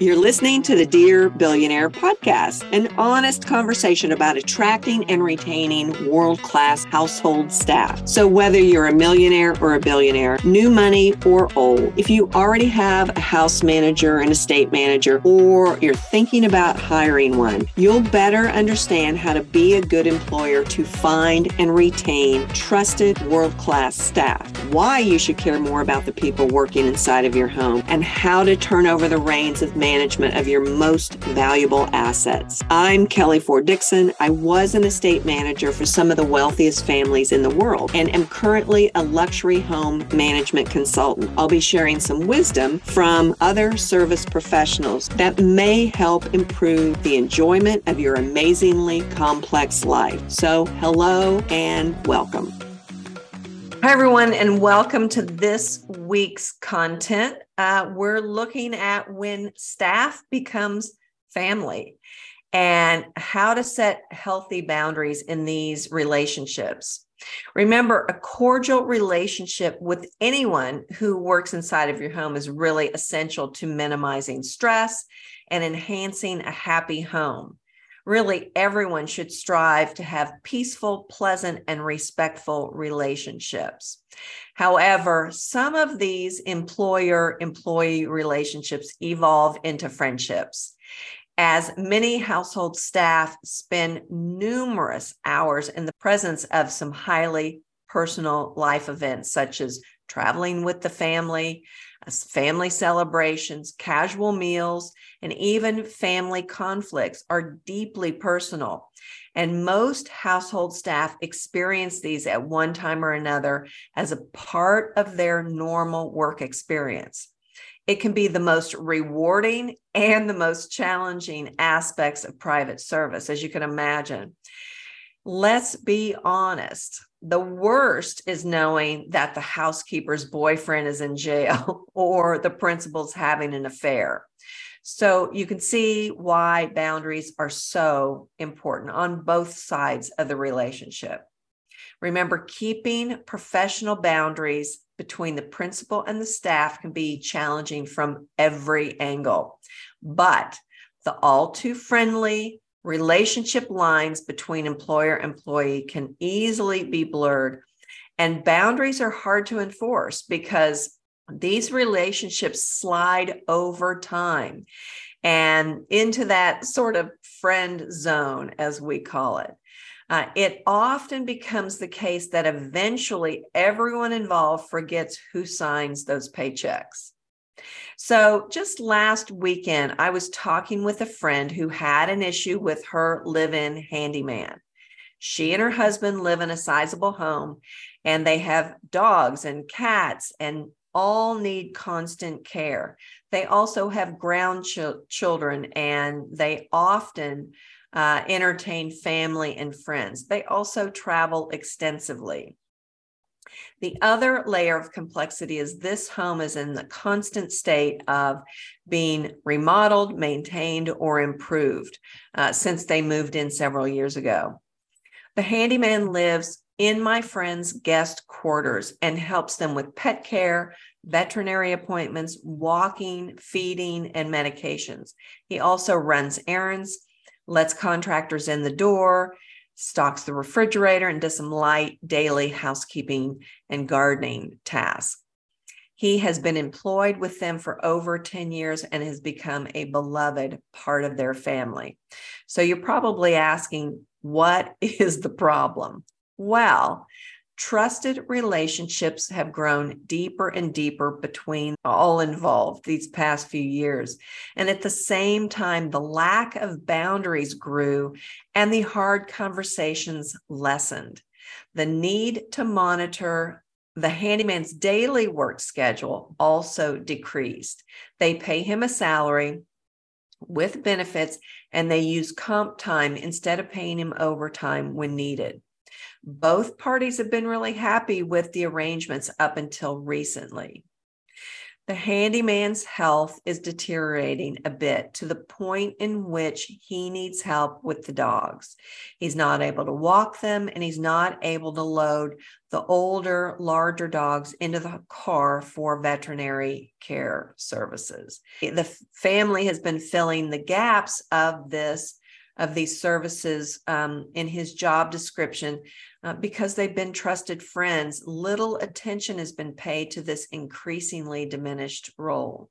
You're listening to the Dear Billionaire podcast, an honest conversation about attracting and retaining world class household staff. So, whether you're a millionaire or a billionaire, new money or old, if you already have a house manager, an estate manager, or you're thinking about hiring one, you'll better understand how to be a good employer to find and retain trusted world class staff, why you should care more about the people working inside of your home, and how to turn over the reins of management of your most valuable assets. I'm Kelly Ford Dixon. I was an estate manager for some of the wealthiest families in the world and am currently a luxury home management consultant. I'll be sharing some wisdom from other service professionals that may help improve the enjoyment of your amazingly complex life. So, hello and welcome. Hi, everyone, and welcome to this week's content. Uh, we're looking at when staff becomes family and how to set healthy boundaries in these relationships. Remember, a cordial relationship with anyone who works inside of your home is really essential to minimizing stress and enhancing a happy home really everyone should strive to have peaceful, pleasant, and respectful relationships. However, some of these employer employee relationships evolve into friendships. As many household staff spend numerous hours in the presence of some highly personal life events, such as traveling with the family, family celebrations, casual meals, and even family conflicts are deeply personal. And most household staff experience these at one time or another as a part of their normal work experience. It can be the most rewarding and the most challenging aspects of private service, as you can imagine. Let's be honest. The worst is knowing that the housekeeper's boyfriend is in jail or the principal's having an affair. So you can see why boundaries are so important on both sides of the relationship. Remember, keeping professional boundaries between the principal and the staff can be challenging from every angle. But the all too friendly relationship lines between employer and employee can easily be blurred. And boundaries are hard to enforce because these relationships slide over time and into that sort of friend zone, as we call it. Uh, it often becomes the case that eventually everyone involved forgets who signs those paychecks. So, just last weekend, I was talking with a friend who had an issue with her live in handyman. She and her husband live in a sizable home, and they have dogs and cats and all need constant care. They also have ground ch- children and they often uh, entertain family and friends. They also travel extensively. The other layer of complexity is this home is in the constant state of being remodeled, maintained, or improved uh, since they moved in several years ago. The handyman lives in my friend's guest quarters and helps them with pet care, veterinary appointments, walking, feeding, and medications. He also runs errands, lets contractors in the door, stocks the refrigerator, and does some light daily housekeeping and gardening tasks. He has been employed with them for over 10 years and has become a beloved part of their family. So you're probably asking, what is the problem? Well, trusted relationships have grown deeper and deeper between all involved these past few years. And at the same time, the lack of boundaries grew and the hard conversations lessened. The need to monitor the handyman's daily work schedule also decreased. They pay him a salary with benefits and they use comp time instead of paying him overtime when needed. Both parties have been really happy with the arrangements up until recently. The handyman's health is deteriorating a bit to the point in which he needs help with the dogs. He's not able to walk them and he's not able to load the older, larger dogs into the car for veterinary care services. The family has been filling the gaps of this of these services um, in his job description uh, because they've been trusted friends. Little attention has been paid to this increasingly diminished role.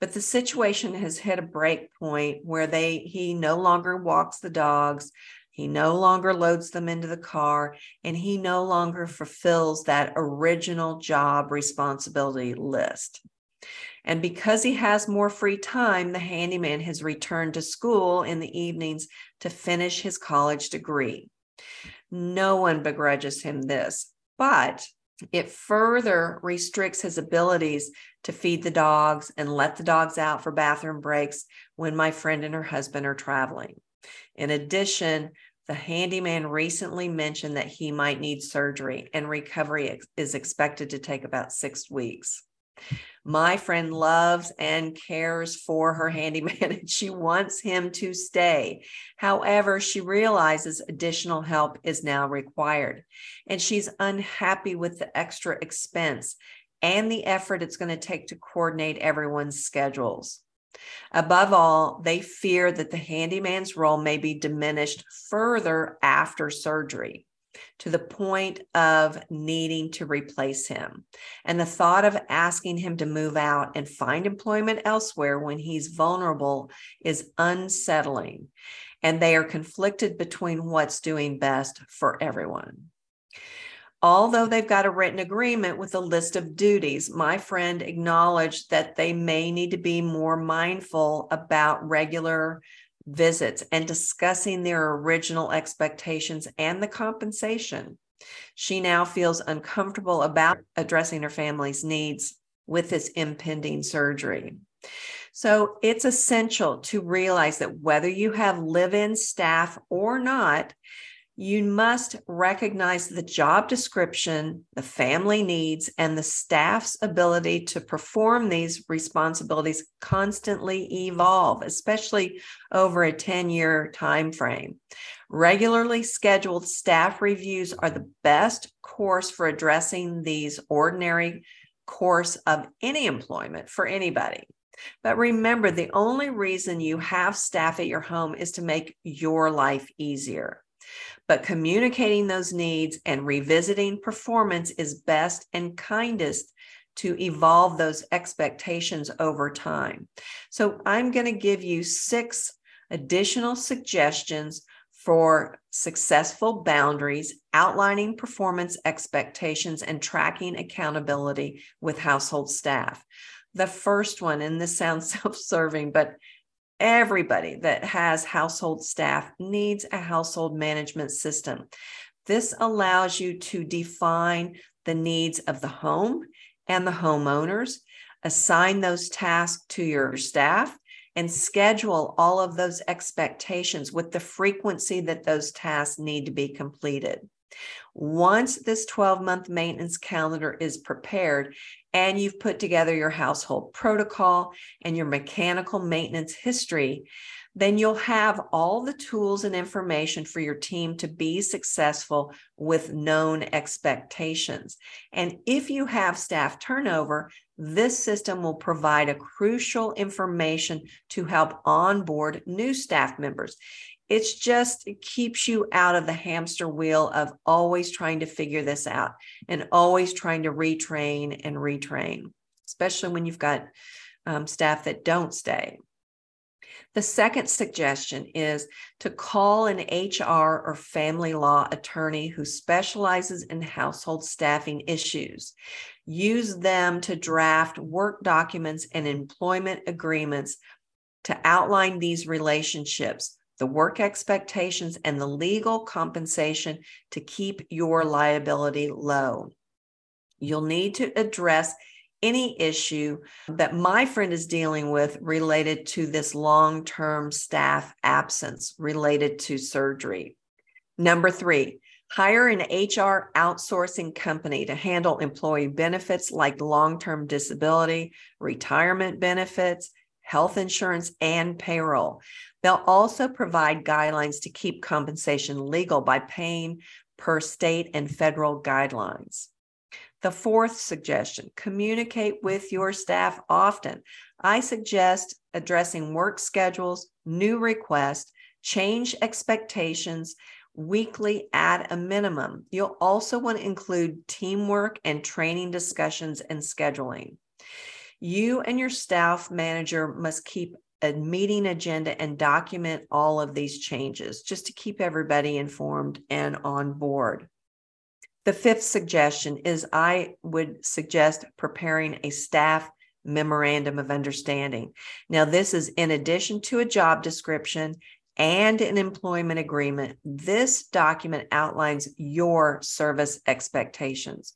But the situation has hit a break point where they he no longer walks the dogs, he no longer loads them into the car, and he no longer fulfills that original job responsibility list. And because he has more free time, the handyman has returned to school in the evenings to finish his college degree. No one begrudges him this, but it further restricts his abilities to feed the dogs and let the dogs out for bathroom breaks when my friend and her husband are traveling. In addition, the handyman recently mentioned that he might need surgery and recovery is expected to take about six weeks. My friend loves and cares for her handyman and she wants him to stay. However, she realizes additional help is now required and she's unhappy with the extra expense and the effort it's going to take to coordinate everyone's schedules. Above all, they fear that the handyman's role may be diminished further after surgery to the point of needing to replace him. And the thought of asking him to move out and find employment elsewhere when he's vulnerable is unsettling. And they are conflicted between what's doing best for everyone. Although they've got a written agreement with a list of duties, my friend acknowledged that they may need to be more mindful about regular visits and discussing their original expectations and the compensation. She now feels uncomfortable about addressing her family's needs with this impending surgery. So it's essential to realize that whether you have live in staff or not, you must recognize the job description, the family needs, and the staff's ability to perform these responsibilities constantly evolve, especially over a 10-year time frame. Regularly scheduled staff reviews are the best course for addressing these ordinary course of any employment for anybody. But remember, the only reason you have staff at your home is to make your life easier. But communicating those needs and revisiting performance is best and kindest to evolve those expectations over time. So I'm going to give you six additional suggestions for successful boundaries, outlining performance expectations, and tracking accountability with household staff. The first one, and this sounds self serving, but everybody that has household staff needs a household management system. This allows you to define the needs of the home and the homeowners, assign those tasks to your staff, and schedule all of those expectations with the frequency that those tasks need to be completed. Once this 12 month maintenance calendar is prepared, and you've put together your household protocol and your mechanical maintenance history, then you'll have all the tools and information for your team to be successful with known expectations. And if you have staff turnover, this system will provide a crucial information to help onboard new staff members. It's just, it keeps you out of the hamster wheel of always trying to figure this out and always trying to retrain and retrain, especially when you've got um, staff that don't stay. The second suggestion is to call an HR or family law attorney who specializes in household staffing issues. Use them to draft work documents and employment agreements to outline these relationships the work expectations, and the legal compensation to keep your liability low. You'll need to address any issue that my friend is dealing with related to this long term staff absence related to surgery. Number three, Hire an HR outsourcing company to handle employee benefits like long term disability, retirement benefits, health insurance, and payroll. They'll also provide guidelines to keep compensation legal by paying per state and federal guidelines. The fourth suggestion communicate with your staff often. I suggest addressing work schedules, new requests, change expectations, weekly at a minimum. You'll also want to include teamwork and training discussions and scheduling. You and your staff manager must keep a meeting agenda and document all of these changes just to keep everybody informed and on board. The fifth suggestion is I would suggest preparing a staff memorandum of understanding. Now, this is in addition to a job description and an employment agreement. This document outlines your service expectations.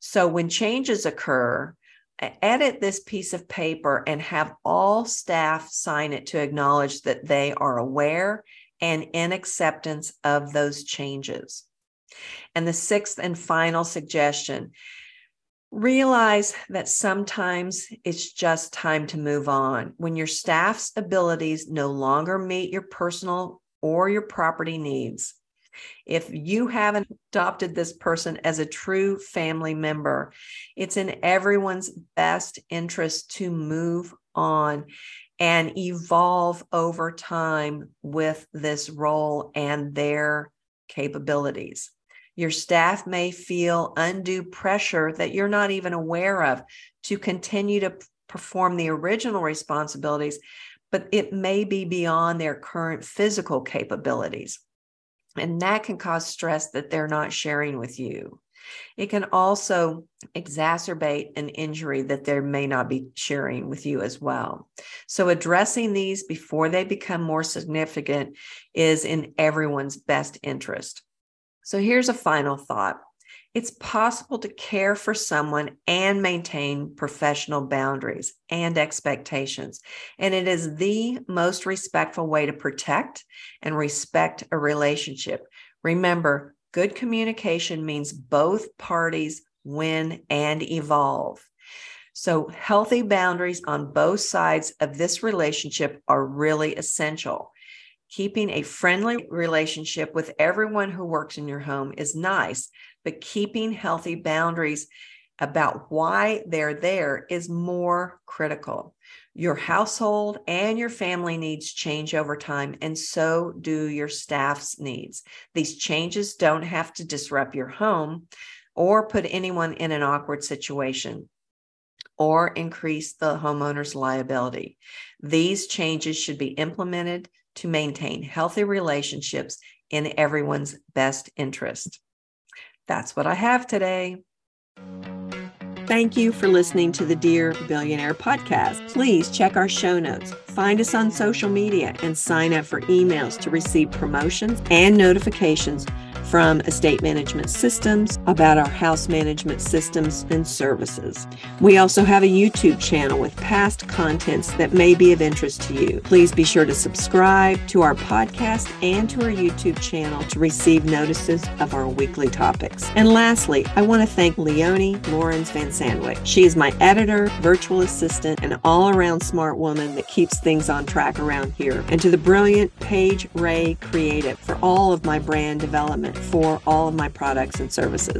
So when changes occur, edit this piece of paper and have all staff sign it to acknowledge that they are aware and in acceptance of those changes. And the sixth and final suggestion Realize that sometimes it's just time to move on. When your staff's abilities no longer meet your personal or your property needs, if you haven't adopted this person as a true family member, it's in everyone's best interest to move on and evolve over time with this role and their capabilities. Your staff may feel undue pressure that you're not even aware of to continue to perform the original responsibilities, but it may be beyond their current physical capabilities. And that can cause stress that they're not sharing with you. It can also exacerbate an injury that they may not be sharing with you as well. So, addressing these before they become more significant is in everyone's best interest. So here's a final thought it's possible to care for someone and maintain professional boundaries and expectations. And it is the most respectful way to protect and respect a relationship. Remember, good communication means both parties win and evolve. So, healthy boundaries on both sides of this relationship are really essential. Keeping a friendly relationship with everyone who works in your home is nice, but keeping healthy boundaries about why they're there is more critical. Your household and your family needs change over time, and so do your staff's needs. These changes don't have to disrupt your home or put anyone in an awkward situation or increase the homeowner's liability. These changes should be implemented to maintain healthy relationships in everyone's best interest. That's what I have today. Thank you for listening to the Dear Billionaire podcast. Please check our show notes, find us on social media, and sign up for emails to receive promotions and notifications from estate management systems about our house management systems and services. We also have a YouTube channel with past contents that may be of interest to you. Please be sure to subscribe to our podcast and to our YouTube channel to receive notices of our weekly topics. And lastly, I want to thank Leonie Lawrence Van Sandwick. She is my editor, virtual assistant, and all around smart woman that keeps things on track around here. And to the brilliant Paige Ray Creative for all of my brand development for all of my products and services.